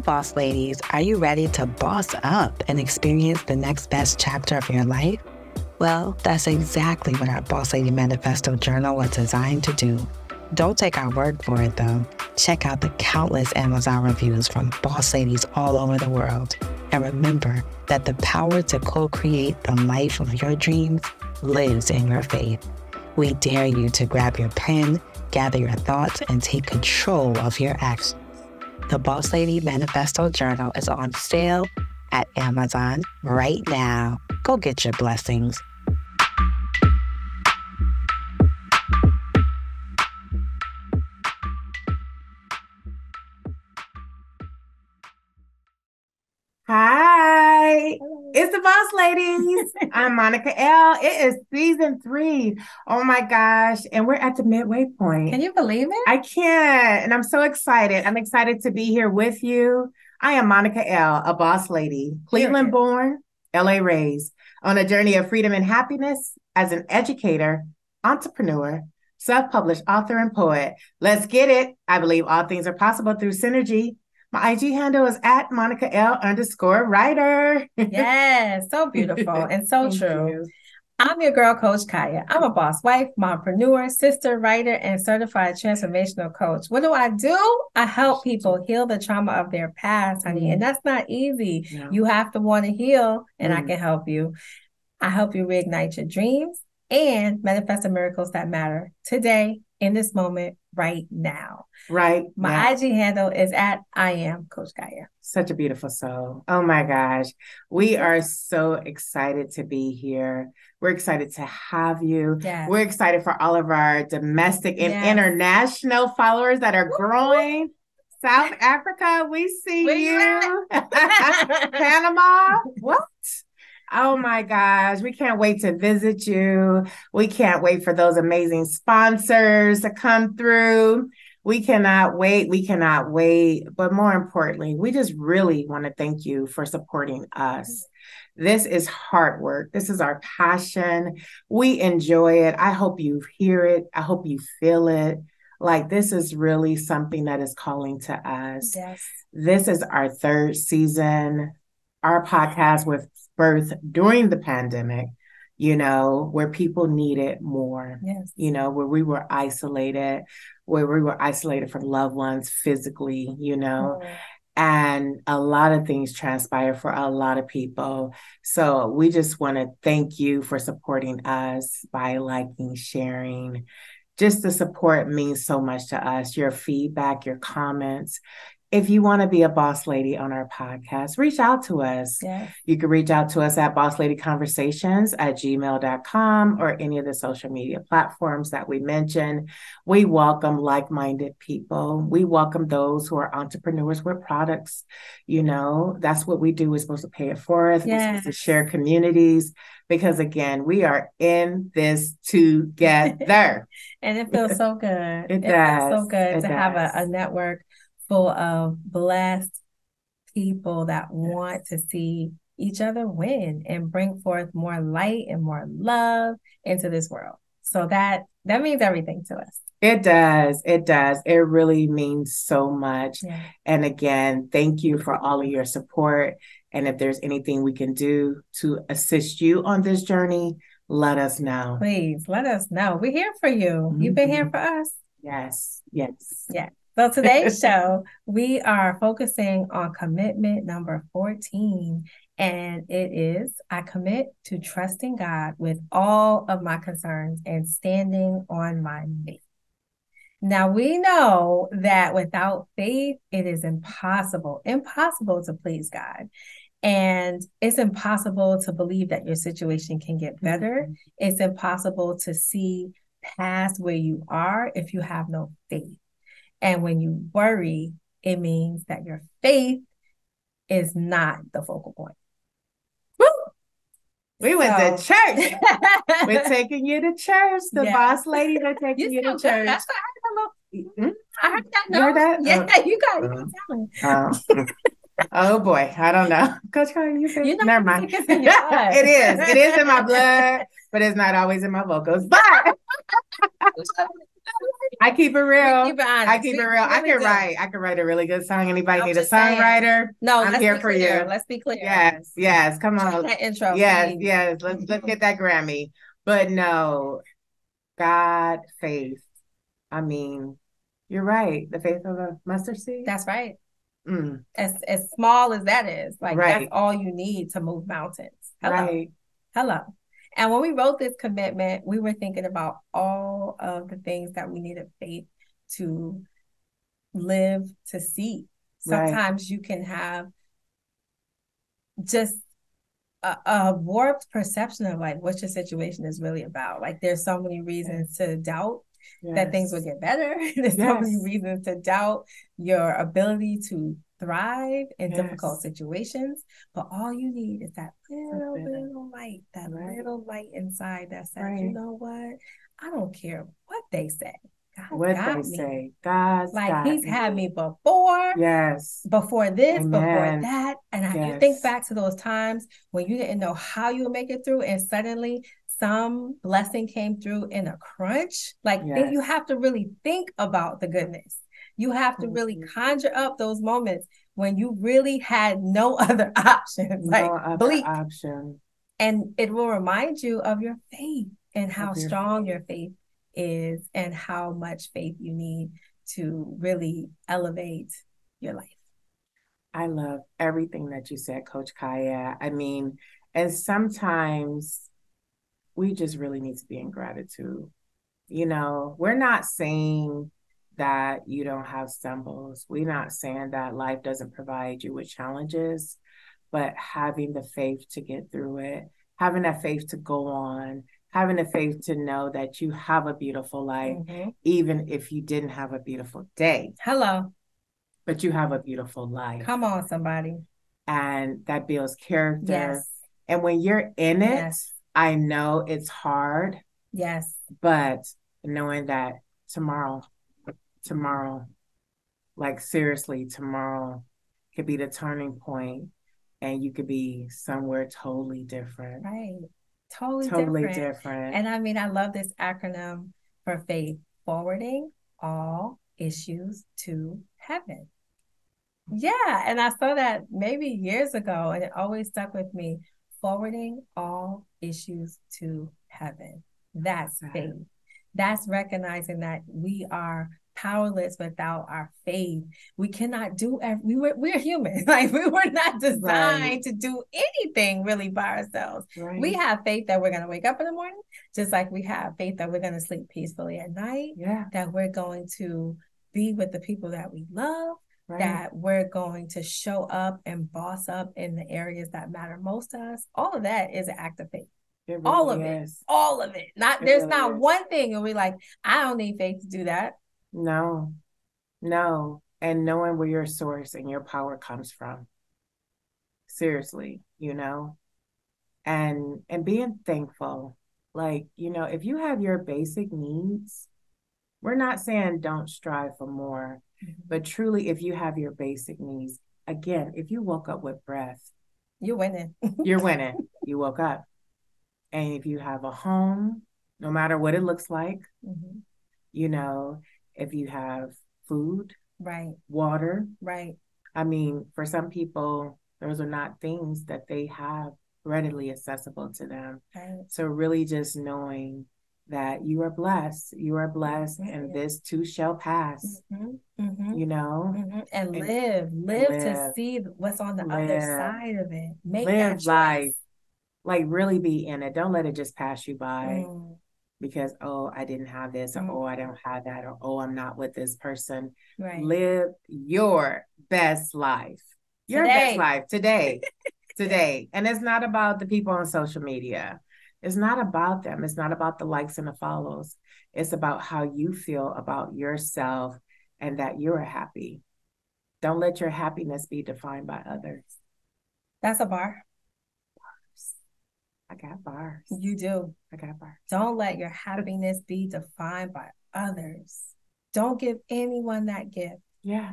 Boss ladies, are you ready to boss up and experience the next best chapter of your life? Well, that's exactly what our Boss Lady Manifesto Journal was designed to do. Don't take our word for it, though. Check out the countless Amazon reviews from boss ladies all over the world. And remember that the power to co create the life of your dreams lives in your faith. We dare you to grab your pen, gather your thoughts, and take control of your actions. The Boss Lady Manifesto Journal is on sale at Amazon right now. Go get your blessings. It's the boss ladies. I'm Monica L. It is season three. Oh my gosh. And we're at the midway point. Can you believe it? I can't. And I'm so excited. I'm excited to be here with you. I am Monica L., a boss lady, Cleveland born, LA raised, on a journey of freedom and happiness as an educator, entrepreneur, self published author, and poet. Let's get it. I believe all things are possible through synergy my IG handle is at Monica L underscore writer. yes, so beautiful and so true. You. I'm your girl, Coach Kaya. I'm a boss wife, mompreneur, sister, writer, and certified transformational coach. What do I do? I help people heal the trauma of their past, honey. Mm. And that's not easy. No. You have to want to heal, and mm. I can help you. I help you reignite your dreams and manifest the miracles that matter today, in this moment, right now. Right. My now. IG handle is at I am Coach Kaya. Such a beautiful soul. Oh my gosh. We are so excited to be here. We're excited to have you. Yes. We're excited for all of our domestic and yes. international followers that are Woo-hoo. growing. South Africa, we see we you. Panama, what? Oh my gosh, we can't wait to visit you. We can't wait for those amazing sponsors to come through. We cannot wait. We cannot wait. But more importantly, we just really want to thank you for supporting us. This is hard work. This is our passion. We enjoy it. I hope you hear it. I hope you feel it. Like this is really something that is calling to us. Yes. This is our third season. Our podcast with birth during the pandemic, you know, where people needed more, yes. you know, where we were isolated, where we were isolated from loved ones physically, you know. Mm. And a lot of things transpire for a lot of people. So we just want to thank you for supporting us by liking, sharing, just the support means so much to us. Your feedback, your comments, if you want to be a boss lady on our podcast, reach out to us. Yes. You can reach out to us at bossladyconversations at gmail.com or any of the social media platforms that we mentioned. We welcome like minded people. We welcome those who are entrepreneurs with products. You know, that's what we do. We're supposed to pay it forward. Yes. We're supposed to share communities because, again, we are in this together. and it feels so good. It, it does. so good it to does. have a, a network full of blessed people that want to see each other win and bring forth more light and more love into this world. So that that means everything to us. It does. It does. It really means so much. Yeah. And again, thank you for all of your support. And if there's anything we can do to assist you on this journey, let us know. Please let us know. We're here for you. Mm-hmm. You've been here mm-hmm. for us. Yes. Yes. Yeah. So today's show, we are focusing on commitment number 14. And it is I commit to trusting God with all of my concerns and standing on my faith. Now we know that without faith, it is impossible, impossible to please God. And it's impossible to believe that your situation can get better. Mm-hmm. It's impossible to see past where you are if you have no faith. And when you worry, it means that your faith is not the focal point. Woo! We so. went to church. We're taking you to church. The yeah. boss lady, they're taking you, you to church. That's what I heard. Mm-hmm. I heard that. No. You heard that? Yeah, oh. you got it. Uh, oh boy, I don't know. Coach Carter, you said you know, never mind. it is. It is in my blood, but it's not always in my vocals. But I keep it real. Keep it I keep it real. Really I can write. I can write a really good song. Anybody I'm need a songwriter? Saying. No, I'm here for clear. you. Let's be clear. Yes, yes. Come on. That intro. Yes, please. yes. Let's let's get that Grammy. But no, God, faith. I mean, you're right. The faith of a mustard seed. That's right. Mm. As as small as that is, like right. that's all you need to move mountains. Hello. Right. Hello. And when we wrote this commitment, we were thinking about all of the things that we needed faith to live to see. Sometimes right. you can have just a, a, warped perception of like what your situation is really about. Like there's so many reasons to doubt yes. that things will get better. there's yes. so many reasons to doubt your ability to thrive in yes. difficult situations. But all you need is that little, little light, that right. little light inside that says, right. you know what? I don't care what they say. God what they me. say. God's like he's me. had me before. Yes. Before this, Amen. before that. And I yes. think back to those times when you didn't know how you would make it through, and suddenly some blessing came through in a crunch. Like yes. you have to really think about the goodness. You have to really mm-hmm. conjure up those moments when you really had no other option, like no other bleak. option. And it will remind you of your faith and how strong faith. your faith is and how much faith you need to really elevate your life. I love everything that you said, Coach Kaya. I mean, and sometimes we just really need to be in gratitude. You know, we're not saying that you don't have stumbles. We're not saying that life doesn't provide you with challenges, but having the faith to get through it, having that faith to go on, having the faith to know that you have a beautiful life, mm-hmm. even if you didn't have a beautiful day. Hello. But you have a beautiful life. Come on, somebody. And that builds character. Yes. And when you're in it, yes. I know it's hard. Yes. But knowing that tomorrow, tomorrow, like seriously, tomorrow could be the turning point and you could be somewhere totally different. Right totally, totally different. different. And I mean, I love this acronym for faith forwarding all issues to heaven. Yeah. And I saw that maybe years ago, and it always stuck with me forwarding all issues to heaven. That's faith. That's recognizing that we are powerless without our faith. We cannot do every, we were we're human. Like we were not designed right. to do anything really by ourselves. Right. We have faith that we're going to wake up in the morning, just like we have faith that we're going to sleep peacefully at night. Yeah. That we're going to be with the people that we love. Right. That we're going to show up and boss up in the areas that matter most to us. All of that is an act of faith. Really all of is. it, all of it. Not it there's really not is. one thing, and we like, I don't need faith to do that. No, no. And knowing where your source and your power comes from. Seriously, you know? And and being thankful. Like, you know, if you have your basic needs, we're not saying don't strive for more, mm-hmm. but truly if you have your basic needs, again, if you woke up with breath, you're winning. you're winning. You woke up. And if you have a home, no matter what it looks like, mm-hmm. you know, if you have food, right, water, right. I mean, for some people, those are not things that they have readily accessible to them. Right. So really just knowing that you are blessed, you are blessed, mm-hmm. and this too shall pass. Mm-hmm. Mm-hmm. You know, mm-hmm. and, and live, live, live, to see what's on the live. other side of it. Make live life, like really be in it. Don't let it just pass you by. Mm because oh i didn't have this or mm-hmm. oh i don't have that or oh i'm not with this person. Right. live your best life. Your today. best life today. Today. And it's not about the people on social media. It's not about them. It's not about the likes and the follows. It's about how you feel about yourself and that you're happy. Don't let your happiness be defined by others. That's a bar I got bars. You do. I got bars. Don't let your happiness be defined by others. Don't give anyone that gift. Yeah.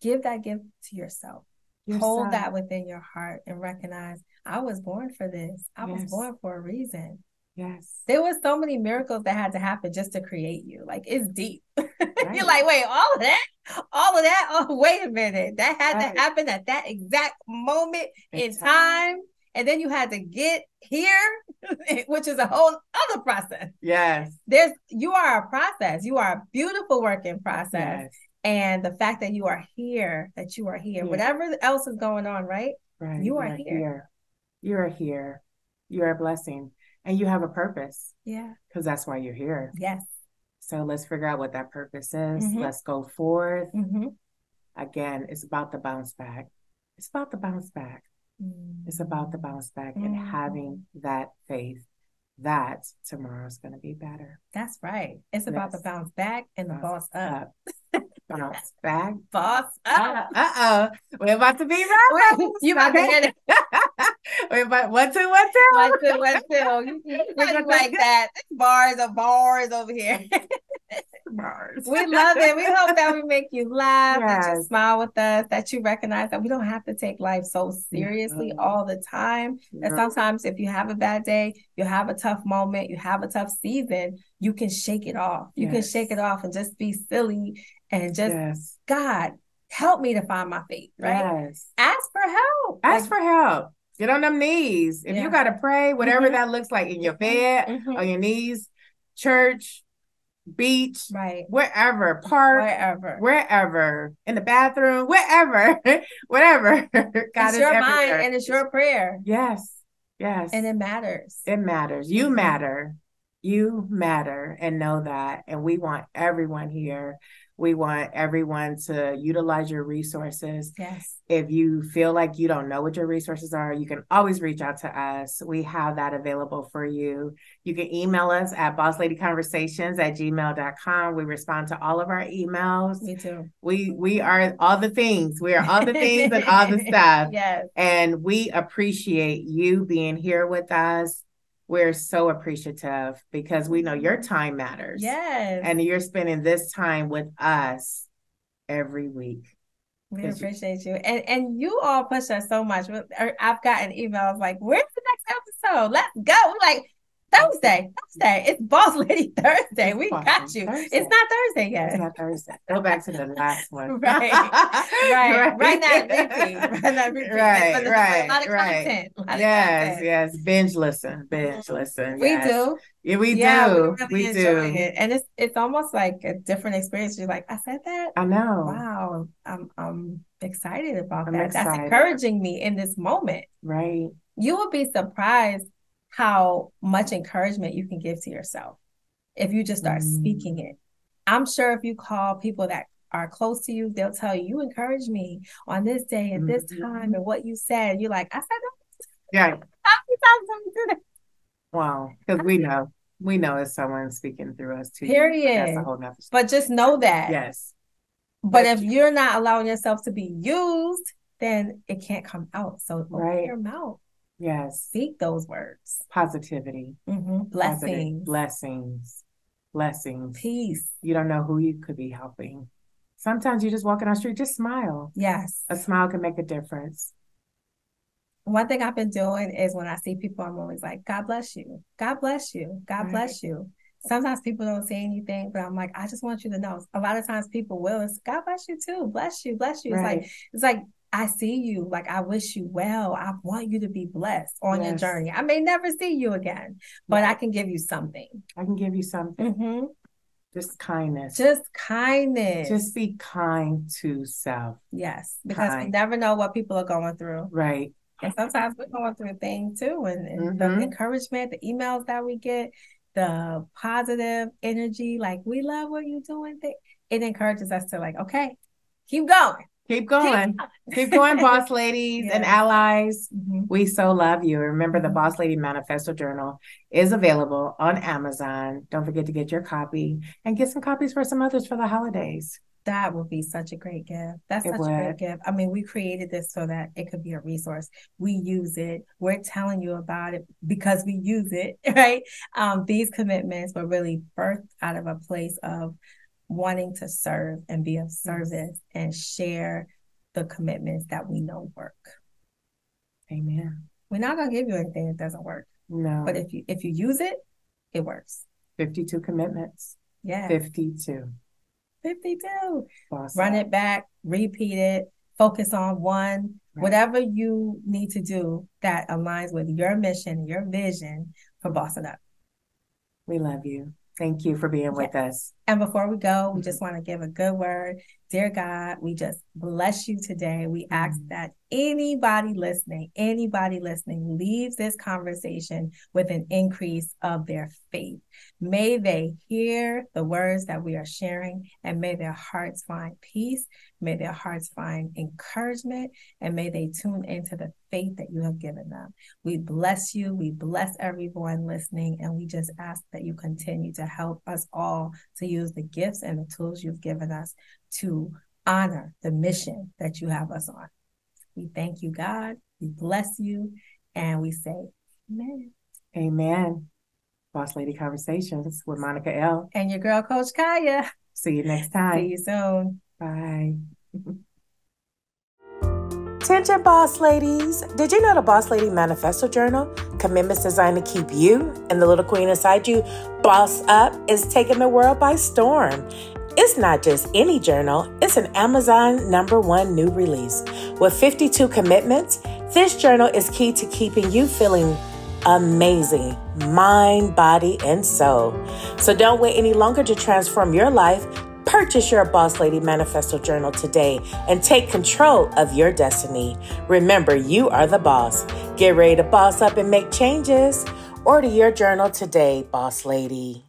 Give that gift to yourself. yourself. Hold that within your heart and recognize I was born for this. I yes. was born for a reason. Yes. There was so many miracles that had to happen just to create you. Like it's deep. Right. You're like, wait, all of that? All of that? Oh, wait a minute. That had right. to happen at that exact moment in time. And then you had to get here, which is a whole other process. Yes. There's you are a process. You are a beautiful working process. Yes. And the fact that you are here, that you are here, whatever else is going on, right? Right. You are, you are here. here. You are here. You are a blessing and you have a purpose. Yeah. Because that's why you're here. Yes. So let's figure out what that purpose is. Mm-hmm. Let's go forth. Mm-hmm. Again, it's about the bounce back. It's about the bounce back. Mm-hmm. It's about the bounce back and mm-hmm. having that faith that tomorrow's going to be better. That's right. It's yes. about the bounce back and the boss, boss up. up. bounce back. Boss up. Uh oh. We're about to be right. You about to get it. We're about one, two, one, two. One, two, one, two. You, you like that. Bars of bars over here. We love it. We hope that we make you laugh, yes. that you smile with us, that you recognize that we don't have to take life so seriously mm-hmm. all the time. Mm-hmm. And sometimes if you have a bad day, you have a tough moment, you have a tough season, you can shake it off. You yes. can shake it off and just be silly and just yes. God help me to find my faith. Right? Yes. Ask for help. Ask like, for help. Get on them knees. If yeah. you gotta pray, whatever mm-hmm. that looks like in your bed, mm-hmm. on your knees, church, beach, right, wherever, park, wherever, wherever, in the bathroom, wherever, whatever. God it's is your everywhere. mind and it's your prayer. Yes, yes, and it matters. It matters. You mm-hmm. matter. You matter, and know that. And we want everyone here we want everyone to utilize your resources. Yes. If you feel like you don't know what your resources are, you can always reach out to us. We have that available for you. You can email us at bossladyconversations at gmail.com. We respond to all of our emails. Me too. We we are all the things. We are all the things and all the stuff. Yes. And we appreciate you being here with us we're so appreciative because we know your time matters. Yes. And you're spending this time with us every week. We appreciate you. And and you all push us so much. Er, I've gotten emails like, where's the next episode? Let's go. We're like, Thursday, Thursday. It's Boss Lady Thursday. We got you. Thursday. It's not Thursday yet. It's not Thursday. Go back to the last one. right. right. Right repeat. Right now, repeat. Right. Right. A lot of right. content. Lot yes. Content. Yes. Binge listen. Mm-hmm. Binge listen. We yes. do. Yeah, we yeah, do. We, really we do. It. And it's it's almost like a different experience. You're like, I said that. I know. Wow. I'm I'm excited about I'm that. Excited. That's encouraging me in this moment. Right. You will be surprised how much encouragement you can give to yourself if you just start mm. speaking it. I'm sure if you call people that are close to you, they'll tell you, you encouraged me on this day and this mm-hmm. time and what you said. You're like, I said that. Yeah. How many times have you done it? Wow. Because we know. We know it's someone speaking through us too. Period. That's a whole nother But just know that. Yes. But, but if you're not allowing yourself to be used, then it can't come out. So open right. your mouth. Yes. Speak those words. Positivity. Mm-hmm. Blessings. Blessings. Blessings. Peace. You don't know who you could be helping. Sometimes you just walk in our street, just smile. Yes. A smile can make a difference. One thing I've been doing is when I see people, I'm always like, God bless you. God bless you. God right. bless you. Sometimes people don't say anything, but I'm like, I just want you to know. A lot of times people will. It's God bless you too. Bless you. Bless you. Right. It's like it's like I see you. Like, I wish you well. I want you to be blessed on yes. your journey. I may never see you again, but I can give you something. I can give you something. Mm-hmm. Just kindness. Just kindness. Just be kind to self. Yes, because kind. we never know what people are going through. Right. And sometimes we're going through a thing too. And, and mm-hmm. the encouragement, the emails that we get, the positive energy, like, we love what you're doing. It encourages us to, like, okay, keep going. Keep going. Keep going, boss ladies and allies. Mm-hmm. We so love you. Remember, the Boss Lady Manifesto Journal is available on Amazon. Don't forget to get your copy and get some copies for some others for the holidays. That would be such a great gift. That's it such would. a great gift. I mean, we created this so that it could be a resource. We use it. We're telling you about it because we use it, right? Um, these commitments were really birthed out of a place of wanting to serve and be of service and share the commitments that we know work. Amen. We're not going to give you anything that doesn't work. No. But if you if you use it, it works. 52 commitments. Yeah. 52. 52. Awesome. Run it back, repeat it, focus on one, right. whatever you need to do that aligns with your mission, your vision for Bossing Up. We love you. Thank you for being with us. And before we go, we mm-hmm. just want to give a good word. Dear God, we just bless you today. We ask mm-hmm. that anybody listening, anybody listening leaves this conversation with an increase of their faith. May they hear the words that we are sharing and may their hearts find peace. May their hearts find encouragement and may they tune into the faith that you have given them. We bless you. We bless everyone listening. And we just ask that you continue to help us all to use the gifts and the tools you've given us to honor the mission that you have us on. We thank you, God. We bless you. And we say, Amen. Amen. Boss Lady Conversations with Monica L. And your girl, Coach Kaya. See you next time. See you soon. Bye. Attention, boss ladies. Did you know the Boss Lady Manifesto Journal, commitments designed to keep you and the little queen inside you boss up, is taking the world by storm? It's not just any journal, it's an Amazon number one new release. With 52 commitments, this journal is key to keeping you feeling amazing mind, body, and soul. So don't wait any longer to transform your life. Purchase your Boss Lady Manifesto Journal today and take control of your destiny. Remember, you are the boss. Get ready to boss up and make changes. Order your journal today, Boss Lady.